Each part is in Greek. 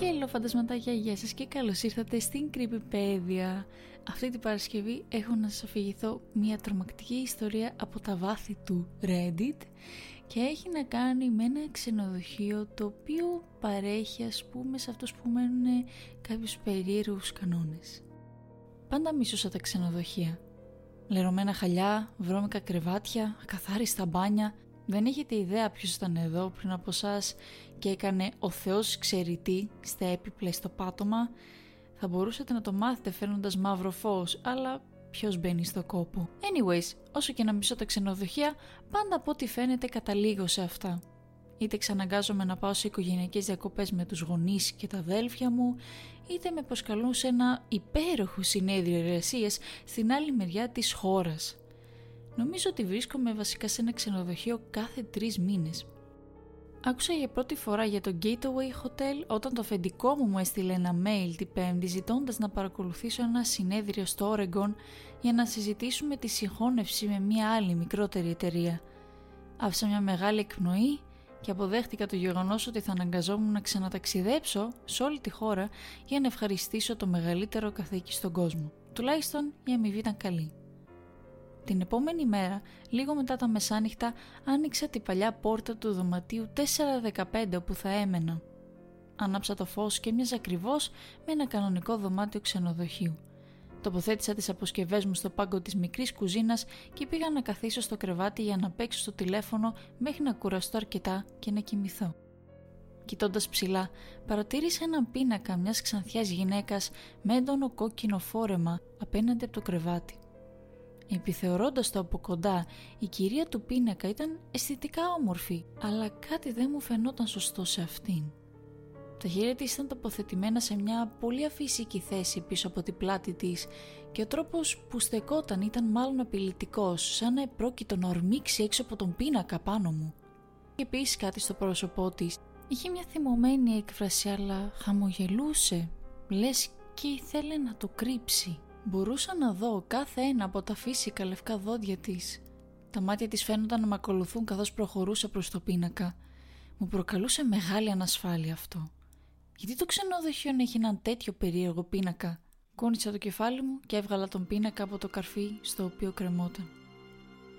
Hello φαντασματάκια, γεια σας και καλώς ήρθατε στην Creepypedia. Αυτή την Παρασκευή έχω να σας αφηγηθώ μια τρομακτική ιστορία από τα βάθη του Reddit και έχει να κάνει με ένα ξενοδοχείο το οποίο παρέχει ας πούμε σε αυτούς που μένουν κάποιους περίεργους κανόνες. Πάντα μίσωσα τα ξενοδοχεία. Λερωμένα χαλιά, βρώμικα κρεβάτια, ακαθάριστα μπάνια. Δεν έχετε ιδέα ποιος ήταν εδώ πριν από εσάς και έκανε ο Θεός ξέρει στα έπιπλα στο πάτωμα. Θα μπορούσατε να το μάθετε φέρνοντας μαύρο φως, αλλά ποιος μπαίνει στο κόπο. Anyways, όσο και να μισώ τα ξενοδοχεία, πάντα από ό,τι φαίνεται καταλήγω σε αυτά. Είτε ξαναγκάζομαι να πάω σε οικογενειακές διακοπές με τους γονείς και τα αδέλφια μου, είτε με προσκαλούν σε ένα υπέροχο συνέδριο εργασίας στην άλλη μεριά της χώρας. Νομίζω ότι βρίσκομαι βασικά σε ένα ξενοδοχείο κάθε τρεις μήνες. Άκουσα για πρώτη φορά για το Gateway Hotel όταν το αφεντικό μου μου έστειλε ένα mail την Πέμπτη ζητώντας να παρακολουθήσω ένα συνέδριο στο Oregon για να συζητήσουμε τη συγχώνευση με μια άλλη μικρότερη εταιρεία. Άφησα μια μεγάλη εκπνοή και αποδέχτηκα το γεγονός ότι θα αναγκαζόμουν να ξαναταξιδέψω σε όλη τη χώρα για να ευχαριστήσω το μεγαλύτερο καθήκη στον κόσμο. Τουλάχιστον η αμοιβή ήταν καλή. Την επόμενη μέρα, λίγο μετά τα μεσάνυχτα, άνοιξα την παλιά πόρτα του δωματίου 415 όπου θα έμενα. Ανάψα το φως και μοιάζε ακριβώς με ένα κανονικό δωμάτιο ξενοδοχείου. Τοποθέτησα τις αποσκευές μου στο πάγκο της μικρής κουζίνας και πήγα να καθίσω στο κρεβάτι για να παίξω στο τηλέφωνο μέχρι να κουραστώ αρκετά και να κοιμηθώ. Κοιτώντας ψηλά, παρατήρησα έναν πίνακα μιας ξανθιάς γυναίκας με έντονο κόκκινο φόρεμα απέναντι από το κρεβάτι. Επιθεωρώντας το από κοντά, η κυρία του πίνακα ήταν αισθητικά όμορφη, αλλά κάτι δεν μου φαινόταν σωστό σε αυτήν. Τα χέρια της ήταν τοποθετημένα σε μια πολύ αφύσικη θέση πίσω από την πλάτη της και ο τρόπος που στεκόταν ήταν μάλλον απειλητικός, σαν να επρόκειτο να ορμήξει έξω από τον πίνακα πάνω μου. Και επίσης κάτι στο πρόσωπό της. Είχε μια θυμωμένη έκφραση αλλά χαμογελούσε, λες και ήθελε να το κρύψει. Μπορούσα να δω κάθε ένα από τα φύσικα λευκά δόντια της. Τα μάτια της φαίνονταν να με ακολουθούν καθώς προχωρούσε προς το πίνακα. Μου προκαλούσε μεγάλη ανασφάλεια αυτό. Γιατί το ξενοδοχείο έχει έναν τέτοιο περίεργο πίνακα; Κούνησα το κεφάλι μου και έβγαλα τον πίνακα από το καρφί στο οποίο κρεμόταν.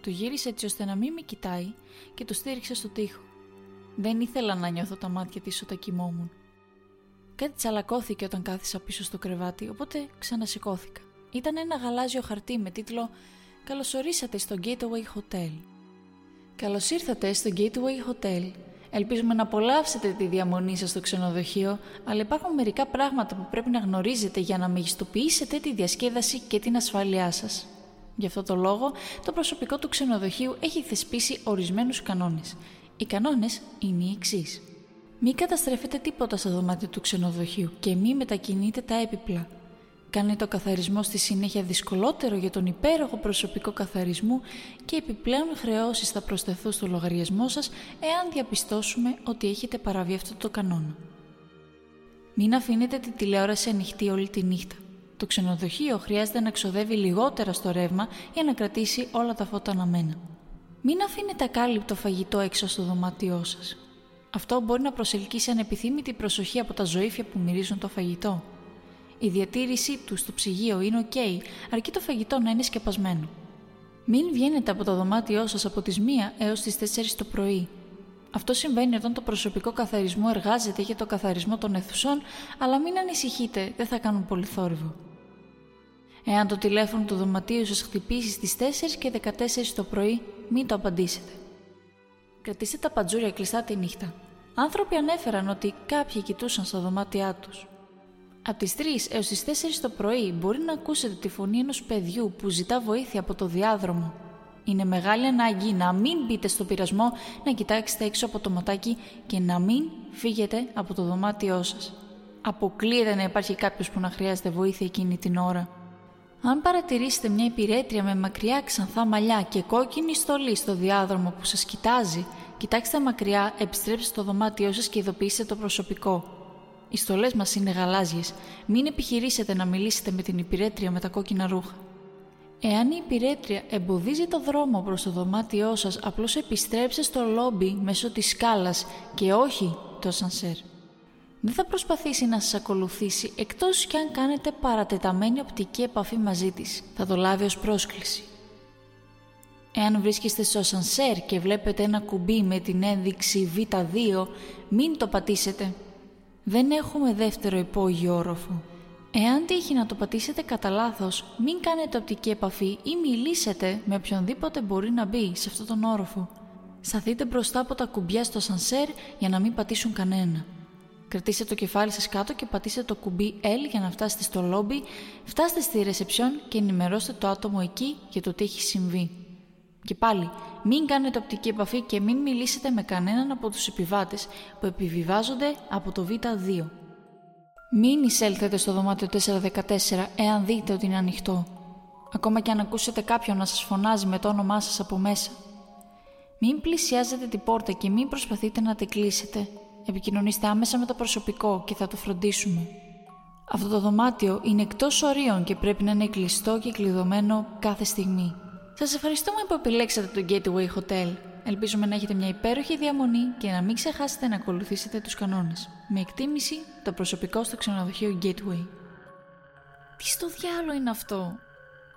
Το γύρισε έτσι ώστε να μην με κοιτάει και το στήριξε στο τοίχο. Δεν ήθελα να νιώθω τα μάτια της όταν κοιμόμουν. Κάτι τσαλακώθηκε όταν κάθισα πίσω στο κρεβάτι, οπότε ξανασηκώθηκα. Ήταν ένα γαλάζιο χαρτί με τίτλο «Καλωσορίσατε στο Gateway Hotel». Καλώς ήρθατε στο Gateway Hotel. Ελπίζουμε να απολαύσετε τη διαμονή σας στο ξενοδοχείο, αλλά υπάρχουν μερικά πράγματα που πρέπει να γνωρίζετε για να μεγιστοποιήσετε τη διασκέδαση και την ασφάλειά σας. Γι' αυτό το λόγο, το προσωπικό του ξενοδοχείου έχει θεσπίσει ορισμένους κανόνες. Οι κανόνες είναι οι εξής. Μην καταστρέφετε τίποτα στο δωμάτιο του ξενοδοχείου και μην μετακινείτε τα έπιπλα. Κάνει το καθαρισμό στη συνέχεια δυσκολότερο για τον υπέροχο προσωπικό καθαρισμό και επιπλέον χρεώσεις θα προσθεθούν στο λογαριασμό σας εάν διαπιστώσουμε ότι έχετε παραβεί αυτό το κανόνα. Μην αφήνετε τη τηλεόραση ανοιχτή όλη τη νύχτα. Το ξενοδοχείο χρειάζεται να ξοδεύει λιγότερα στο ρεύμα για να κρατήσει όλα τα φώτα αναμένα. Μην αφήνετε ακάλυπτο φαγητό έξω στο δωμάτιό σας. Αυτό μπορεί να προσελκύσει ανεπιθύμητη προσοχή από τα ζωήφια που μυρίζουν το φαγητό. Η διατήρησή του στο ψυγείο είναι ok, αρκεί το φαγητό να είναι σκεπασμένο. Μην βγαίνετε από το δωμάτιό σας από τις 1 έως τις 4 το πρωί. Αυτό συμβαίνει όταν το προσωπικό καθαρισμό εργάζεται για το καθαρισμό των αιθουσών, αλλά μην ανησυχείτε, δεν θα κάνουν πολύ θόρυβο. Εάν το τηλέφωνο του δωματίου σας χτυπήσει στις 4 και 14 το πρωί, μην το απαντήσετε. Κρατήστε τα παντζούρια κλειστά τη νύχτα. Άνθρωποι ανέφεραν ότι κάποιοι κοιτούσαν στα δωμάτια τους. Από τις 3 έως τις 4 το πρωί μπορεί να ακούσετε τη φωνή ενός παιδιού που ζητά βοήθεια από το διάδρομο. Είναι μεγάλη ανάγκη να μην μπείτε στο πειρασμό, να κοιτάξετε έξω από το ματάκι και να μην φύγετε από το δωμάτιό σας. Αποκλείεται να υπάρχει κάποιος που να χρειάζεται βοήθεια εκείνη την ώρα. Αν παρατηρήσετε μια υπηρέτρια με μακριά ξανθά μαλλιά και κόκκινη στολή στο διάδρομο που σας κοιτάζει, κοιτάξτε μακριά, επιστρέψτε στο δωμάτιό σας και ειδοποιήστε το προσωπικό. Οι στολές μας είναι γαλάζιες. Μην επιχειρήσετε να μιλήσετε με την υπηρέτρια με τα κόκκινα ρούχα. Εάν η υπηρέτρια εμποδίζει το δρόμο προς το δωμάτιό σας, απλώς επιστρέψτε στο λόμπι μέσω της σκάλας και όχι το σανσέρ. δεν θα προσπαθήσει να σας ακολουθήσει εκτός κι αν κάνετε παρατεταμένη οπτική επαφή μαζί της. Θα το λάβει ως πρόσκληση. Εάν βρίσκεστε στο σανσέρ και βλέπετε ένα κουμπί με την ένδειξη Β2, μην το πατήσετε. Δεν έχουμε δεύτερο υπόγειο όροφο. Εάν τύχει να το πατήσετε κατά λάθος, μην κάνετε οπτική επαφή ή μιλήσετε με οποιονδήποτε μπορεί να μπει σε αυτόν τον όροφο. Σταθείτε μπροστά από τα κουμπιά στο σανσέρ για να μην πατήσουν κανένα. Κρατήστε το κεφάλι σας κάτω και πατήστε το κουμπί L για να φτάσετε στο λόμπι, φτάστε στη ρεσεψιόν και ενημερώστε το άτομο εκεί για το τι έχει συμβεί. Και πάλι, μην κάνετε οπτική επαφή και μην μιλήσετε με κανέναν από τους επιβάτες που επιβιβάζονται από το Β2. Μην εισέλθετε στο δωμάτιο 414 εάν δείτε ότι είναι ανοιχτό. Ακόμα και αν ακούσετε κάποιον να σας φωνάζει με το όνομά σας από μέσα. Μην πλησιάζετε την πόρτα και μην προσπαθείτε να την κλείσετε. Επικοινωνήστε άμεσα με το προσωπικό και θα το φροντίσουμε. Αυτό το δωμάτιο είναι εκτός ορίων και πρέπει να είναι κλειστό και κλειδωμένο κάθε στιγμή. Σας ευχαριστούμε που επιλέξατε το Gateway Hotel. Ελπίζουμε να έχετε μια υπέροχη διαμονή και να μην ξεχάσετε να ακολουθήσετε τους κανόνες. Με εκτίμηση, το προσωπικό στο ξενοδοχείο Gateway. Τι στο διάλογο είναι αυτό;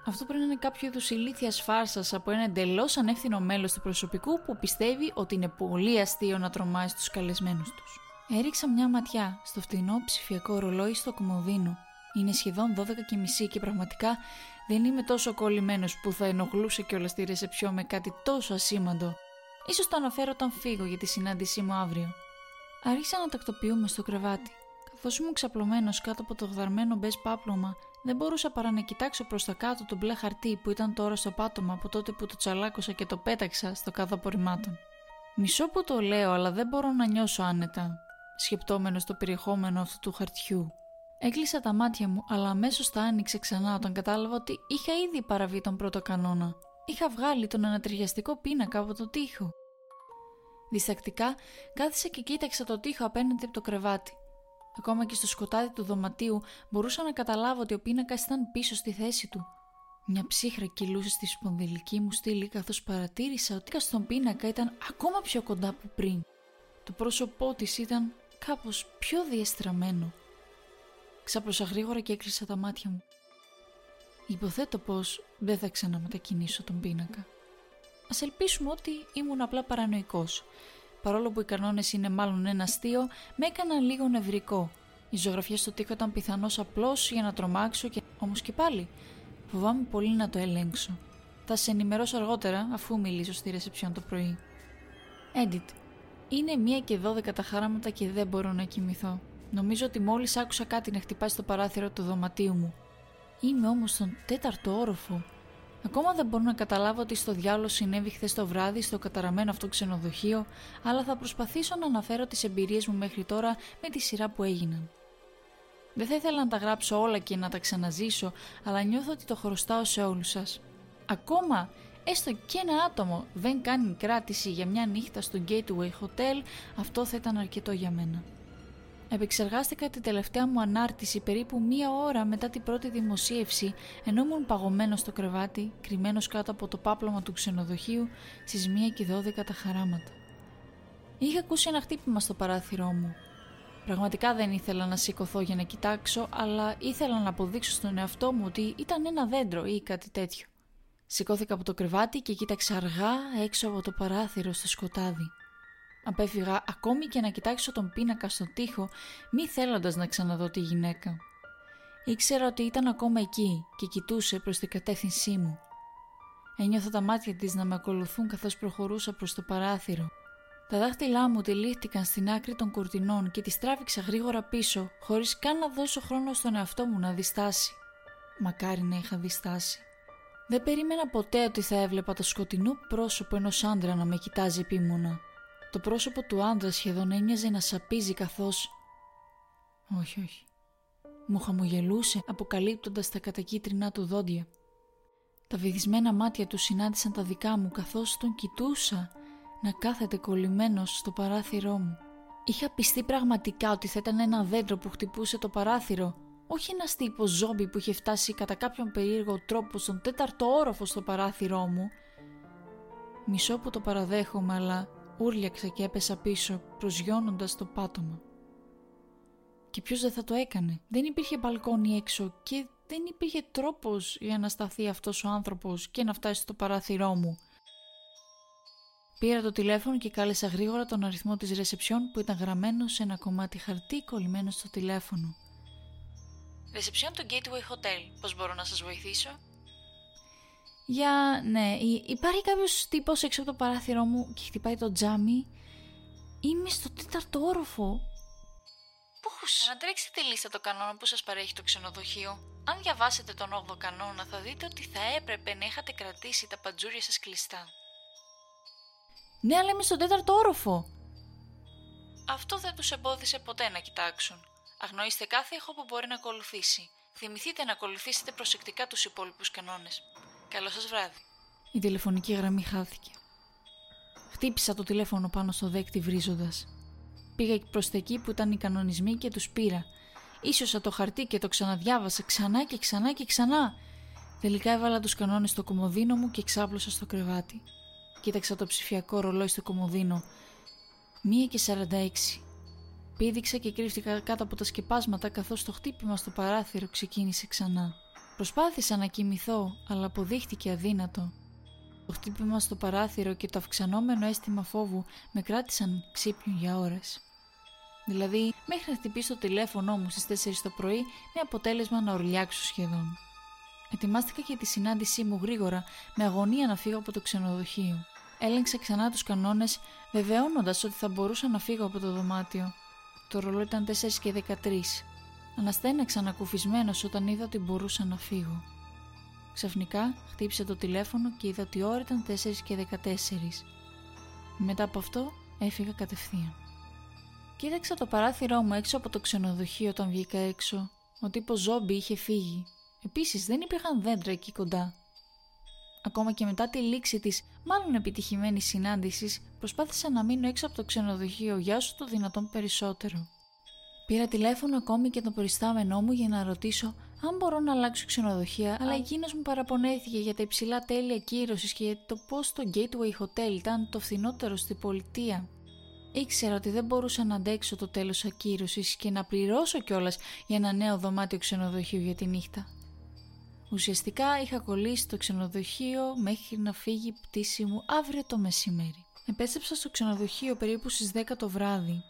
Αυτό πρέπει να είναι κάποιο είδους ηλίθιας φάρσας από ένα εντελώς ανεύθυνο μέλος του προσωπικού που πιστεύει ότι είναι πολύ αστείο να τρομάει στου καλεσμένους τους. Έριξα μια ματιά στο φτηνό ψηφιακό ρολόι στο κομμωδίνο. Είναι σχεδόν 12 και μισή και πραγματικά δεν είμαι τόσο κολλημένος που θα ενοχλούσε κιόλα τη ρεσεψιό με κάτι τόσο ασήμαντο. Ίσως το αναφέρω όταν φύγω για τη συνάντησή μου αύριο. Άρχισα να τακτοποιούμε στο κρεβάτι. Καθώς ήμουν ξαπλωμένος κάτω από το γδαρμένο μπες πάπλωμα, δεν μπορούσα παρά να κοιτάξω προς τα κάτω το μπλε χαρτί που ήταν τώρα στο πάτωμα από τότε που το τσαλάκωσα και το πέταξα στο κάδο απορριμμάτων. Μισό που το λέω, αλλά δεν μπορώ να νιώσω άνετα, σκεπτόμενος το περιεχόμενο αυτού του χαρτιού. Έκλεισα τα μάτια μου, αλλά αμέσως τα άνοιξε ξανά όταν κατάλαβα ότι είχα ήδη παραβεί τον πρώτο κανόνα. Είχα βγάλει τον ανατριχιαστικό πίνακα από το τοίχο. Διστακτικά κάθισα και κοίταξα το τοίχο απέναντι από το κρεβάτι. Ακόμα και στο σκοτάδι του δωματίου μπορούσα να καταλάβω ότι ο πίνακας ήταν πίσω στη θέση του. Μια ψύχρα κυλούσε στη σπονδυλική μου στήλη καθώς παρατήρησα ότι στον πίνακα ήταν ακόμα πιο κοντά από πριν. Το πρόσωπό της ήταν κάπως πιο διεστραμμένο. Ξάπλωσα γρήγορα και έκλεισα τα μάτια μου. Υποθέτω πως δεν θα ξαναμετακινήσω τον πίνακα. Ας ελπίσουμε ότι ήμουν απλά παρανοϊκός. Παρόλο που οι κανόνες είναι μάλλον ένα αστείο, με έκαναν λίγο νευρικό. Η ζωγραφιά στο τοίχο ήταν πιθανώς απλώς για να τρομάξω και όμως και πάλι. Φοβάμαι πολύ να το ελέγξω. Θα σε ενημερώσω αργότερα αφού μιλήσω στη ρεσεψιόν το πρωί. Edit. Είναι μία και δώδεκα τα χάραματα και δεν μπορώ να κοιμηθώ. Νομίζω ότι μόλις άκουσα κάτι να χτυπάει στο παράθυρο του δωματίου μου. Είμαι όμως στον τέταρτο όροφο. Ακόμα δεν μπορώ να καταλάβω τι στο διάλογο συνέβη χθες το βράδυ στο καταραμένο αυτό ξενοδοχείο, αλλά θα προσπαθήσω να αναφέρω τις εμπειρίες μου μέχρι τώρα με τη σειρά που έγιναν. Δεν θα ήθελα να τα γράψω όλα και να τα ξαναζήσω, αλλά νιώθω ότι το χρωστάω σε όλους σας. Ακόμα, έστω και ένα άτομο δεν κάνει κράτηση για μια νύχτα στο Gateway Hotel, αυτό θα ήταν αρκετό για μένα. Επεξεργάστηκα τη τελευταία μου ανάρτηση περίπου μία ώρα μετά την πρώτη δημοσίευση, ενώ ήμουν παγωμένος στο κρεβάτι, κρυμμένος κάτω από το πάπλωμα του ξενοδοχείου στις 1 και 12 τα χαράματα. Είχα ακούσει ένα χτύπημα στο παράθυρό μου. Πραγματικά δεν ήθελα να σηκωθώ για να κοιτάξω, αλλά ήθελα να αποδείξω στον εαυτό μου ότι ήταν ένα δέντρο ή κάτι τέτοιο. Σηκώθηκα από το κρεβάτι και κοίταξα αργά έξω από το παράθυρο στο σκοτάδι. Απέφυγα ακόμη και να κοιτάξω τον πίνακα στον τοίχο, μη θέλοντας να ξαναδώ τη γυναίκα. Ήξερα ότι ήταν ακόμα εκεί και κοιτούσε προς την κατεύθυνσή μου. Ένιωθα τα μάτια της να με ακολουθούν καθώς προχωρούσα προς το παράθυρο. Τα δάχτυλά μου τυλίχτηκαν στην άκρη των κουρτινών και τη τράβηξα γρήγορα πίσω, χωρίς καν να δώσω χρόνο στον εαυτό μου να διστάσει. Μακάρι να είχα διστάσει. Δεν περίμενα ποτέ ότι θα έβλεπα το σκοτεινό πρόσωπο ενός άντρα να με κοιτάζει επίμονα. Το πρόσωπο του άντρα σχεδόν ένοιαζε να σαπίζει καθώς... Όχι, όχι. Μου χαμογελούσε αποκαλύπτοντας τα κατακίτρινά του δόντια. Τα βυθισμένα μάτια του συνάντησαν τα δικά μου καθώς τον κοιτούσα να κάθεται κολλημένος στο παράθυρό μου. Είχα πιστεί πραγματικά ότι θα ήταν ένα δέντρο που χτυπούσε το παράθυρο, όχι ένας τύπος ζόμπι που είχε φτάσει κατά κάποιον περίεργο τρόπο στον τέταρτο όροφο στο παράθυρό μου. Μισό που το παραδέχομαι, αλλά Ούρλιαξα και έπεσα πίσω, προσγειώνοντας το πάτωμα. Και ποιος δεν θα το έκανε; Δεν υπήρχε μπαλκόνι έξω και δεν υπήρχε τρόπος για να σταθεί αυτός ο άνθρωπος και να φτάσει στο παράθυρό μου. Πήρα το τηλέφωνο και κάλεσα γρήγορα τον αριθμό της ρεσεψιόν που ήταν γραμμένο σε ένα κομμάτι χαρτί κολλημένο στο τηλέφωνο. Ρεσεψιόν του Gateway Hotel. Πώς μπορώ να σας βοηθήσω; Για... ναι, υπάρχει κάποιος τύπος έξω από το παράθυρό μου και χτυπάει το τζάμι. Είμαι στο τέταρτο όροφο. Πώς; Να τρέξετε λίστα το κανόνα που σας παρέχει το ξενοδοχείο. Αν διαβάσετε τον 8ο κανόνα θα δείτε ότι θα έπρεπε να είχατε κρατήσει τα παντζούρια σας κλειστά. Ναι, αλλά είμαι στον τέταρτο όροφο. Αυτό δεν τους εμπόδισε ποτέ να κοιτάξουν. Αγνοήστε κάθε ήχο που μπορεί να ακολουθήσει. Θυμηθείτε να ακολουθήσετε προσεκτικά τους υπόλοιπους κανόνες. Καλό σας βράδυ. Η τηλεφωνική γραμμή χάθηκε. Χτύπησα το τηλέφωνο πάνω στο δέκτη βρίζοντας. Πήγα προς τα εκεί που ήταν οι κανονισμοί και τους πήρα. Ίσωσα το χαρτί και το ξαναδιάβασα ξανά και ξανά και ξανά. Τελικά έβαλα τους κανόνες στο κομμωδίνο μου και ξάπλωσα στο κρεβάτι. Κοίταξα το ψηφιακό ρολόι στο κομμωδίνο. Μία και 46. Πήδηξα και κρύφτηκα κάτω από τα σκεπάσματα καθώς το χτύπημα στο παράθυρο ξεκίνησε ξανά. Προσπάθησα να κοιμηθώ, αλλά αποδείχτηκε αδύνατο. Το χτύπημα στο παράθυρο και το αυξανόμενο αίσθημα φόβου με κράτησαν ξύπνιο για ώρες. Δηλαδή, μέχρι να χτυπήσω το τηλέφωνό μου στις 4 το πρωί με αποτέλεσμα να ορλιάξω σχεδόν. Ετοιμάστηκα για τη συνάντησή μου γρήγορα, με αγωνία να φύγω από το ξενοδοχείο. Έλεγξα ξανά τους κανόνες, βεβαιώνοντας ότι θα μπορούσα να φύγω από το δωμάτιο. Το ρολό ήταν 4 και 13. Αναστέναξα ανακουφισμένο όταν είδα ότι μπορούσα να φύγω. Ξαφνικά χτύπησε το τηλέφωνο και είδα ότι η ώρα ήταν 4 και 14. Μετά από αυτό έφυγα κατευθείαν. Κοίταξα το παράθυρό μου έξω από το ξενοδοχείο όταν βγήκα έξω. Ο τύπος ζόμπι είχε φύγει. Επίσης δεν υπήρχαν δέντρα εκεί κοντά. Ακόμα και μετά τη λήξη της μάλλον επιτυχημένης συνάντησης, προσπάθησα να μείνω έξω από το ξενοδοχείο για όσο το δυνατόν περισσότερο. Πήρα τηλέφωνο ακόμη και τον περιστάμενό μου για να ρωτήσω αν μπορώ να αλλάξω ξενοδοχεία, αλλά εκείνος μου παραπονέθηκε για τα υψηλά τέλη ακύρωση και για το πώς το Gateway Hotel ήταν το φθηνότερο στην πολιτεία. Ήξερα ότι δεν μπορούσα να αντέξω το τέλος ακύρωσης και να πληρώσω κιόλας για ένα νέο δωμάτιο ξενοδοχείου για τη νύχτα. Ουσιαστικά είχα κολλήσει το ξενοδοχείο μέχρι να φύγει η πτήση μου αύριο το μεσημέρι. Επέστρεψα στο ξενοδοχείο περίπου στις 10 το βράδυ.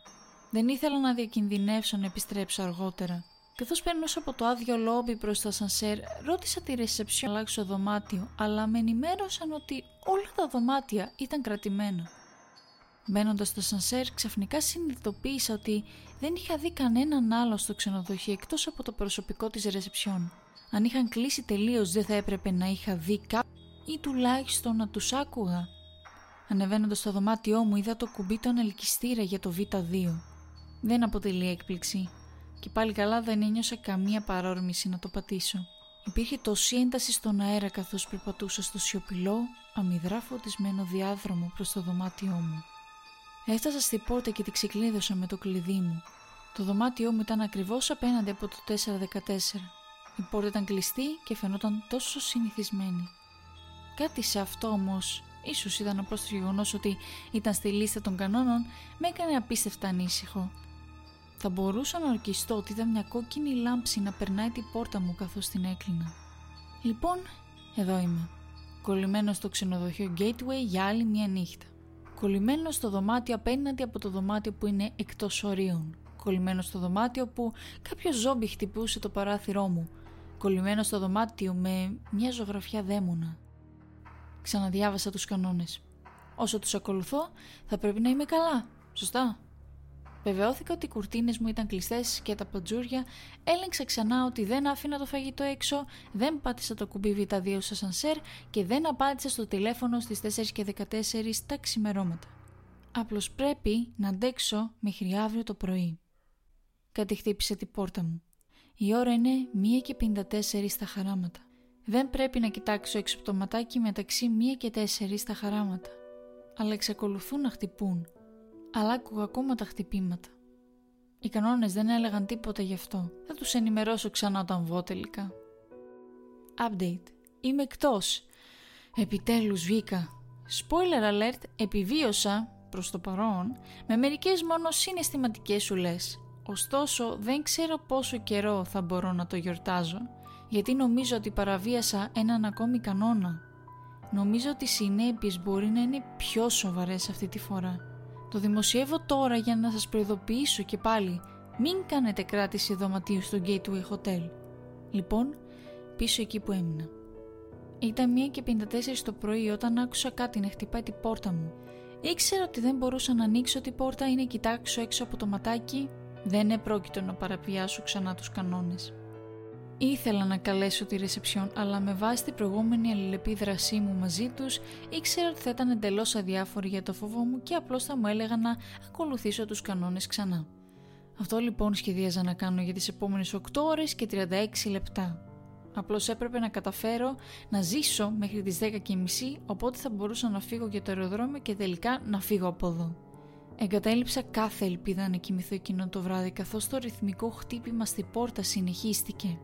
Δεν ήθελα να διακινδυνεύσω να επιστρέψω αργότερα. Καθώ περνούσα από το άδειο λόμπι προς το ασανσέρ, ρώτησα τη ρεσεψιόν να αλλάξω δωμάτιο, αλλά με ενημέρωσαν ότι όλα τα δωμάτια ήταν κρατημένα. Μπαίνοντα στο σανσέρ, ξαφνικά συνειδητοποίησα ότι δεν είχα δει κανέναν άλλο στο ξενοδοχείο εκτός από το προσωπικό της ρεσεψιόν. Αν είχαν κλείσει τελείως, δεν θα έπρεπε να είχα δει κάποιον ή τουλάχιστον να τους άκουγα. Ανεβαίνοντας στο δωμάτιό μου, είδα το κουμπί των ελκυστήρα για το Β2. Δεν αποτελεί έκπληξη. Και πάλι καλά δεν ένιωσα καμία παρόρμηση να το πατήσω. Υπήρχε τόση ένταση στον αέρα καθώς περπατούσα στο σιωπηλό, αμυδρά φωτισμένο διάδρομο προς το δωμάτιό μου. Έφτασα στη πόρτα και τη ξεκλείδωσα με το κλειδί μου. Το δωμάτιό μου ήταν ακριβώς απέναντι από το 414. Η πόρτα ήταν κλειστή και φαινόταν τόσο συνηθισμένη. Κάτι σε αυτό όμως, ίσως ήταν απλώς το γεγονός ότι ήταν στη λίστα των κανόνων, με έκανε απίστευτα ανήσυχο. Θα μπορούσα να ορκιστώ ότι ήταν μια κόκκινη λάμψη να περνάει την πόρτα μου καθώς την έκλεινα. Λοιπόν, εδώ είμαι. Κολλημένο στο ξενοδοχείο Gateway για άλλη μια νύχτα. Κολλημένο στο δωμάτιο απέναντι από το δωμάτιο που είναι εκτός ορίων. Κολλημένο στο δωμάτιο που κάποιος ζόμπι χτυπούσε το παράθυρό μου κολλημένο στο δωμάτιο με μια ζωγραφιά δαίμονα. Ξαναδιάβασα τους κανόνες. Όσο τους ακολουθώ θα πρέπει να είμαι καλά, σωστά; Βεβαιώθηκα ότι οι κουρτίνες μου ήταν κλειστές και τα παντζούρια, έλεγξα ξανά ότι δεν άφηνα το φαγητό έξω, δεν πάτησα το κουμπί Β2 στο σανσέρ και δεν απάντησα στο τηλέφωνο στις 4 και 14 τα ξημερώματα. Απλώς πρέπει να αντέξω μέχρι αύριο το πρωί. Κάτι χτύπησε την πόρτα μου. Η ώρα είναι 1 και 54 στα χαράματα. Δεν πρέπει να κοιτάξω έξω από το ματάκι μεταξύ 1 και 4 στα χαράματα. Αλλά εξακολουθούν να χτυπούν. Αλλά άκουγα ακόμα τα χτυπήματα. Οι κανόνες δεν έλεγαν τίποτα γι' αυτό. Θα τους ενημερώσω ξανά όταν βγω τελικά. Update. Είμαι εκτός. Επιτέλους βγήκα. Spoiler alert, επιβίωσα, προς το παρόν, με μερικές μόνο συναισθηματικές σουλές Ωστόσο δεν ξέρω πόσο καιρό θα μπορώ να το γιορτάζω γιατί νομίζω ότι παραβίασα έναν ακόμη κανόνα. Νομίζω ότι οι συνέπειες μπορεί να είναι πιο σοβαρές αυτή τη φορά. Το δημοσιεύω τώρα για να σας προειδοποιήσω και πάλι μην κάνετε κράτηση δωματίου στο Gateway Hotel. Λοιπόν, πίσω εκεί που έμεινα. Ήταν 1 και 54 το πρωί όταν άκουσα κάτι να χτυπάει την πόρτα μου. Ήξερα ότι δεν μπορούσα να ανοίξω την πόρτα ή να κοιτάξω έξω από το ματάκι. Δεν επρόκειτο να παραπιάσω ξανά τους κανόνες. Ήθελα να καλέσω τη ρεσεψιόν, αλλά με βάση την προηγούμενη αλληλεπίδρασή μου μαζί τους, ήξερα ότι θα ήταν εντελώς αδιάφοροι για το φόβο μου και απλώς θα μου έλεγαν να ακολουθήσω τους κανόνες ξανά. Αυτό λοιπόν σχεδίαζα να κάνω για τις επόμενες 8 ώρες και 36 λεπτά. Απλώς έπρεπε να καταφέρω να ζήσω μέχρι τις 10.30 οπότε θα μπορούσα να φύγω για το αεροδρόμιο και τελικά να φύγω από εδώ. Εγκατέλειψα κάθε ελπίδα να κοιμηθώ εκείνο το βράδυ καθώς το ρυθμικό χτύπημα στη πόρτα συνεχίστηκε.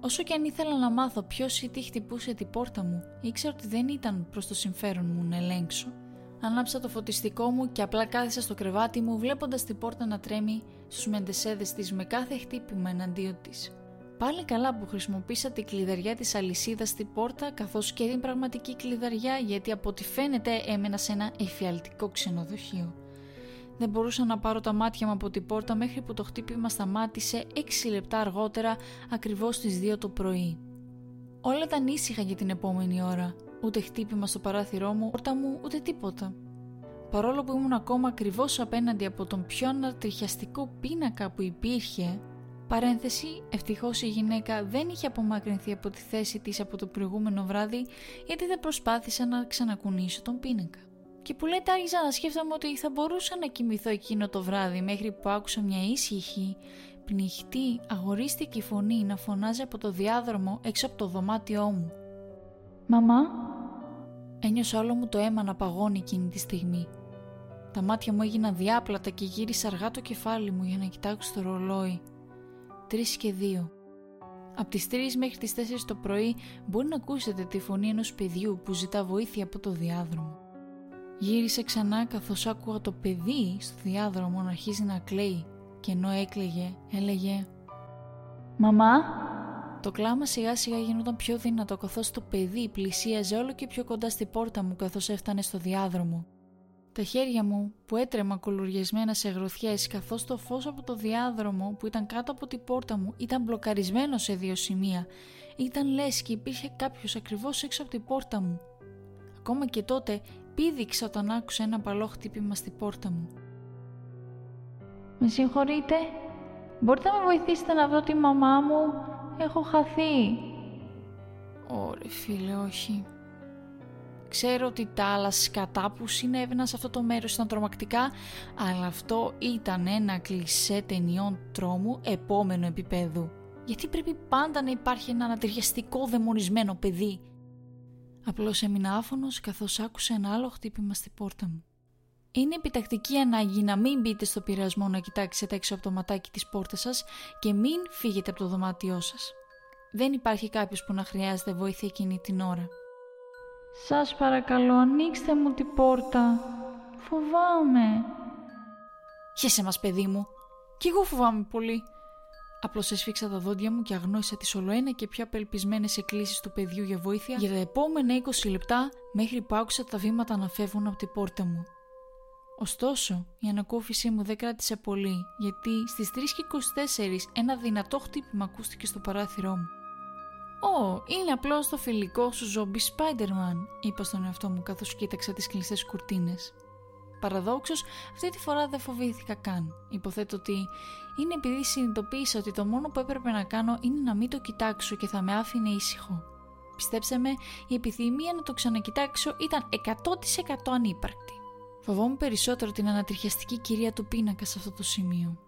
Όσο και αν ήθελα να μάθω ποιος ή τι χτυπούσε την πόρτα μου, ήξερα ότι δεν ήταν προς το συμφέρον μου να ελέγξω. Ανάψα το φωτιστικό μου και απλά κάθισα στο κρεβάτι μου βλέποντας την πόρτα να τρέμει στους μεντεσέδες της με κάθε χτύπημα εναντίον της. Πάλι καλά που χρησιμοποίησα την κλειδαριά της αλυσίδας στην πόρτα καθώς και την πραγματική κλειδαριά γιατί από ό,τι φαίνεται έμενα σε ένα εφιαλτικό ξενοδοχείο. Δεν μπορούσα να πάρω τα μάτια μου από την πόρτα μέχρι που το χτύπημα σταμάτησε 6 λεπτά αργότερα ακριβώς στις 2 το πρωί. Όλα ήταν ήσυχα για την επόμενη ώρα. Ούτε χτύπημα στο παράθυρό μου, πόρτα μου, ούτε τίποτα. Παρόλο που ήμουν ακόμα ακριβώς απέναντι από τον πιο ανατριχιαστικό πίνακα που υπήρχε, παρένθεση, ευτυχώς η γυναίκα δεν είχε απομακρυνθεί από τη θέση της από το προηγούμενο βράδυ γιατί δεν προσπάθησα να ξανακουνήσω τον πίνακα και που λέτε άρχισα να σκέφτομαι ότι θα μπορούσα να κοιμηθώ εκείνο το βράδυ μέχρι που άκουσα μια ήσυχη, πνιχτή, αγορίστικη φωνή να φωνάζει από το διάδρομο έξω από το δωμάτιό μου. «Μαμά» Ένιωσα όλο μου το αίμα να παγώνει εκείνη τη στιγμή. Τα μάτια μου έγιναν διάπλατα και γύρισα αργά το κεφάλι μου για να κοιτάξω το ρολόι. Τρεις και δύο. Από τις 3 μέχρι τις 4 το πρωί μπορεί να ακούσετε τη φωνή ενός παιδιού που ζητά βοήθεια από το διάδρομο. Γύρισε ξανά καθώς άκουγα το παιδί στο διάδρομο να αρχίζει να κλαίει και ενώ έκλαιγε έλεγε «Μαμά» Το κλάμα σιγά σιγά γινόταν πιο δυνατό καθώς το παιδί πλησίαζε όλο και πιο κοντά στη πόρτα μου καθώς έφτανε στο διάδρομο. Τα χέρια μου που έτρεμα κολουριασμένα σε γροθιές καθώς το φως από το διάδρομο που ήταν κάτω από την πόρτα μου ήταν μπλοκαρισμένο σε δύο σημεία. Ήταν λες και υπήρχε κάποιος ακριβώς έξω από την πόρτα μου. Ακόμα και τότε πήδηξα όταν άκουσα ένα παλό χτύπημα στη πόρτα μου. «Με συγχωρείτε, μπορείτε να με βοηθήσετε να βρω τη μαμά μου, έχω χαθεί». «Ωρε φίλε, όχι». Ξέρω ότι τα άλλα σκατά που συνέβαιναν σε αυτό το μέρος ήταν τρομακτικά, αλλά αυτό ήταν ένα κλισέ ταινιών τρόμου επόμενο επίπεδου. Γιατί πρέπει πάντα να υπάρχει ένα ανατριχιαστικό δαιμονισμένο παιδί; Απλώς έμεινα άφωνος καθώς άκουσα ένα άλλο χτύπημα στη πόρτα μου. Είναι επιτακτική ανάγκη να μην μπείτε στο πειρασμό να κοιτάξετε έξω από το ματάκι της πόρτας σας και μην φύγετε από το δωμάτιό σας. Δεν υπάρχει κάποιος που να χρειάζεται βοήθεια εκείνη την ώρα. Σας παρακαλώ ανοίξτε μου την πόρτα. Φοβάμαι. Χέσε μας παιδί μου. Κι εγώ φοβάμαι πολύ. Απλώς έσφιξα τα δόντια μου και αγνώρισα τι ολοένα και πιο απελπισμένες εκκλήσεις του παιδιού για βοήθεια για τα επόμενα 20 λεπτά μέχρι που άκουσα τα βήματα να φεύγουν από την πόρτα μου. Ωστόσο, η ανακούφιση μου δεν κράτησε πολύ, γιατί στις 3 και 24 ένα δυνατό χτύπημα ακούστηκε στο παράθυρό μου. Ω, είναι απλώς το φιλικό σου ζόμπι Spider-Man, είπα στον εαυτό μου καθώς κοίταξα τις κλειστές κουρτίνες. Παραδόξως, αυτή τη φορά δεν φοβήθηκα καν. Υποθέτω ότι είναι επειδή συνειδητοποίησα ότι το μόνο που έπρεπε να κάνω είναι να μην το κοιτάξω και θα με άφηνε ήσυχο. Πιστέψτε με, η επιθυμία να το ξανακοιτάξω ήταν 100% ανύπαρκτη. Φοβόμουν περισσότερο την ανατριχιαστική κυρία του πίνακα σε αυτό το σημείο.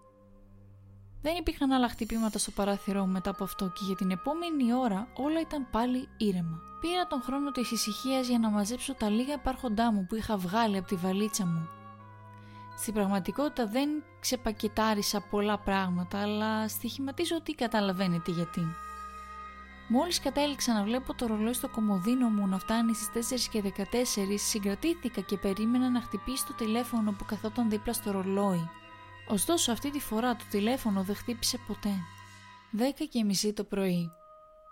Δεν υπήρχαν άλλα χτυπήματα στο παράθυρό μου μετά από αυτό και για την επόμενη ώρα όλα ήταν πάλι ήρεμα. Πήρα τον χρόνο της ησυχίας για να μαζέψω τα λίγα υπάρχοντά μου που είχα βγάλει από τη βαλίτσα μου. Στην πραγματικότητα δεν ξεπακετάρισα πολλά πράγματα, αλλά στοιχηματίζω ότι καταλαβαίνετε γιατί. Μόλις κατέληξα να βλέπω το ρολόι στο κομμωδίνο μου να φτάνει στις 4 και 14, συγκρατήθηκα και περίμενα να χτυπήσει το τηλέφωνο που καθόταν δίπλα στο ρολόι. Ωστόσο αυτή τη φορά το τηλέφωνο δεν χτύπησε ποτέ. Δέκα και μισή το πρωί.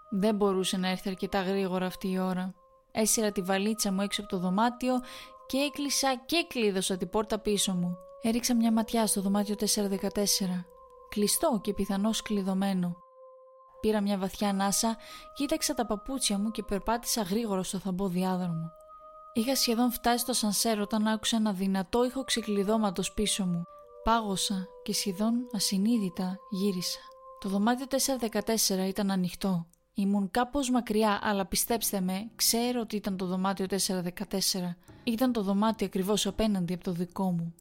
Δεν μπορούσε να έρθει αρκετά γρήγορα αυτή η ώρα. Έσυρα τη βαλίτσα μου έξω από το δωμάτιο και έκλεισα και κλείδωσα την πόρτα πίσω μου. Έριξα μια ματιά στο δωμάτιο 414. Κλειστό και πιθανώς κλειδωμένο. Πήρα μια βαθιά ανάσα, κοίταξα τα παπούτσια μου και περπάτησα γρήγορα στο θαμπό διάδρομο. Είχα σχεδόν φτάσει στο σανσέρ όταν άκουσα ένα δυνατό ήχο ξεκλειδώματος πίσω μου. Πάγωσα και σχεδόν ασυνείδητα γύρισα. Το δωμάτιο 414 ήταν ανοιχτό. Ήμουν κάπως μακριά, αλλά πιστέψτε με, ξέρω ότι ήταν το δωμάτιο 414. Ήταν το δωμάτιο ακριβώς απέναντι από το δικό μου.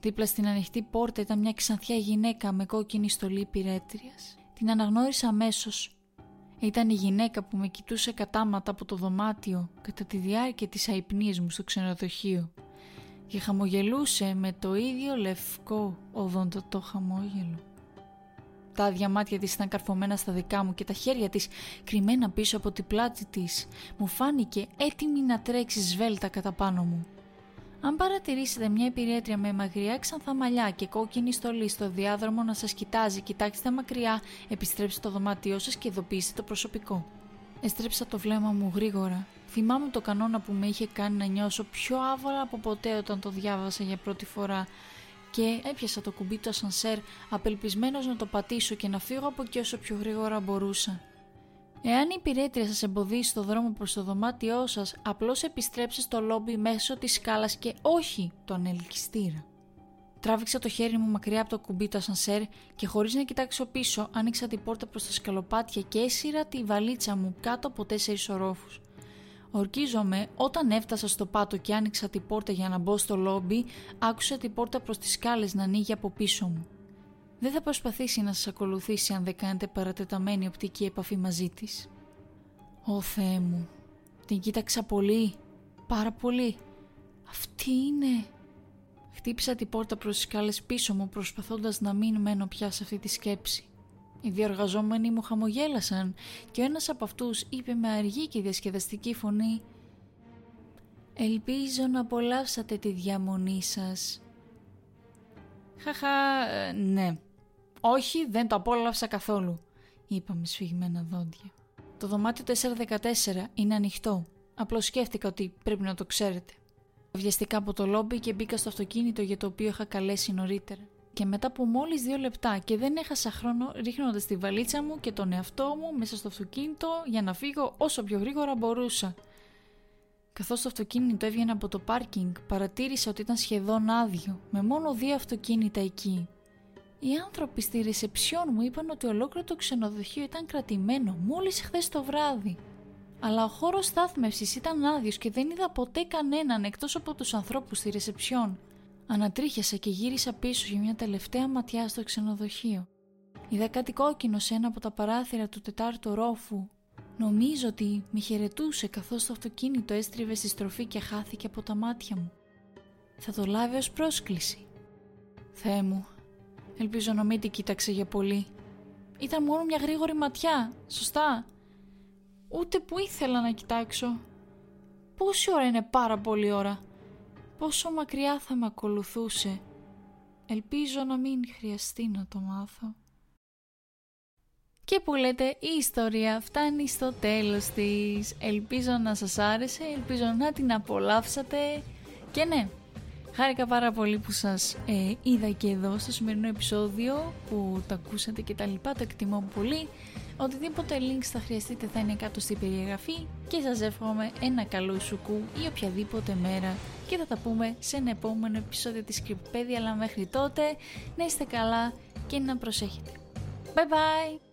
Δίπλα στην ανοιχτή πόρτα ήταν μια ξανθιά γυναίκα με κόκκινη στολή πυρέτριας. Την αναγνώρισα αμέσως. Ήταν η γυναίκα που με κοιτούσε κατάματα από το δωμάτιο κατά τη διάρκεια της αϊπνής μου στο ξενοδοχείο και χαμογελούσε με το ίδιο λευκό οδοντοτό χαμόγελο. Τα άδεια μάτια της ήταν καρφωμένα στα δικά μου και τα χέρια της κρυμμένα πίσω από την πλάτη της μου φάνηκε έτοιμη να τρέξει σβέλτα κατά πάνω μου. Αν παρατηρήσετε μια υπηρέτρια με μαγριά ξανθά μαλλιά και κόκκινη στολή στο διάδρομο να σας κοιτάζει, κοιτάξτε μακριά, επιστρέψτε το δωμάτιό σας και ειδοποιήστε το προσωπικό. Εστρέψα το βλέμμα μου γρήγορα. Θυμάμαι το κανόνα που με είχε κάνει να νιώσω πιο άβολα από ποτέ όταν το διάβασα για πρώτη φορά και έπιασα το κουμπί του ασανσέρ απελπισμένος να το πατήσω και να φύγω από εκεί όσο πιο γρήγορα μπορούσα. Εάν η υπηρέτρια σας εμποδίσει το δρόμο προς το δωμάτιό σας, απλώς επιστρέψτε στο λόμπι μέσω της σκάλας και όχι το ανελκυστήρα. Τράβηξα το χέρι μου μακριά από το κουμπί του ασανσέρ και χωρίς να κοιτάξω πίσω άνοιξα την πόρτα προς τα σκαλοπάτια και έσυρα τη βαλίτσα μου κάτω από τέσσερις ορόφους. Ορκίζομαι, όταν έφτασα στο πάτο και άνοιξα την πόρτα για να μπω στο λόμπι, άκουσα την πόρτα προς τις σκάλες να ανοίγει από πίσω μου. Δεν θα προσπαθήσει να σας ακολουθήσει αν δεν κάνετε παρατεταμένη οπτική επαφή μαζί της. Ω Θεέ μου, την κοίταξα πολύ, πάρα πολύ. Αυτή είναι... Χτύπησα την πόρτα προς τις σκάλες πίσω μου προσπαθώντας να μην μένω πια σε αυτή τη σκέψη. Οι διοργαζόμενοι μου χαμογέλασαν και ο ένας από αυτούς είπε με αργή και διασκεδαστική φωνή «Ελπίζω να απολαύσατε τη διαμονή σας». «Χαχα, ε, ναι. Όχι, δεν το απόλαυσα καθόλου», είπα με σφιγμένα δόντια. Το δωμάτιο 414 είναι ανοιχτό. Απλώς σκέφτηκα ότι πρέπει να το ξέρετε. Βιαστικά από το λόμπι και μπήκα στο αυτοκίνητο για το οποίο είχα καλέσει νωρίτερα και μετά από μόλις δύο λεπτά και δεν έχασα χρόνο ρίχνοντας τη βαλίτσα μου και τον εαυτό μου μέσα στο αυτοκίνητο για να φύγω όσο πιο γρήγορα μπορούσα. Καθώς το αυτοκίνητο έβγαινε από το πάρκινγκ παρατήρησα ότι ήταν σχεδόν άδειο με μόνο δύο αυτοκίνητα εκεί. Οι άνθρωποι στη ρεσεψιόν μου είπαν ότι ολόκληρο το ξενοδοχείο ήταν κρατημένο μόλις χθες το βράδυ. Αλλά ο χώρος στάθμευσης ήταν άδειος και δεν είδα ποτέ κανέναν εκτός από τους ανθρώπους στη ρεσεψιόν. Ανατρίχιασα και γύρισα πίσω για μια τελευταία ματιά στο ξενοδοχείο. Είδα κάτι κόκκινο σε ένα από τα παράθυρα του τετάρτου ρόφου. Νομίζω ότι με χαιρετούσε καθώς το αυτοκίνητο έστριβε στη στροφή και χάθηκε από τα μάτια μου. Θα το λάβει ως πρόσκληση. Θεέ μου, ελπίζω να μην την κοίταξε για πολύ. Ήταν μόνο μια γρήγορη ματιά, σωστά; Ούτε που ήθελα να κοιτάξω. Πόση ώρα είναι πάρα πολύ ώρα; Πόσο μακριά θα με ακολουθούσε. Ελπίζω να μην χρειαστεί να το μάθω. Και που λέτε η ιστορία φτάνει στο τέλος της. Ελπίζω να σας άρεσε, ελπίζω να την απολαύσατε και ναι, χάρηκα πάρα πολύ που σας ε, είδα και εδώ στο σημερινό επεισόδιο που το ακούσατε και τα λοιπά, το εκτιμώ πολύ. Οτιδήποτε links θα χρειαστείτε θα είναι κάτω στην περιγραφή και σας εύχομαι ένα καλό σουκού ή οποιαδήποτε μέρα και θα τα πούμε σε ένα επόμενο επεισόδιο της Κρυππέδια αλλά μέχρι τότε να είστε καλά και να προσέχετε. Bye bye!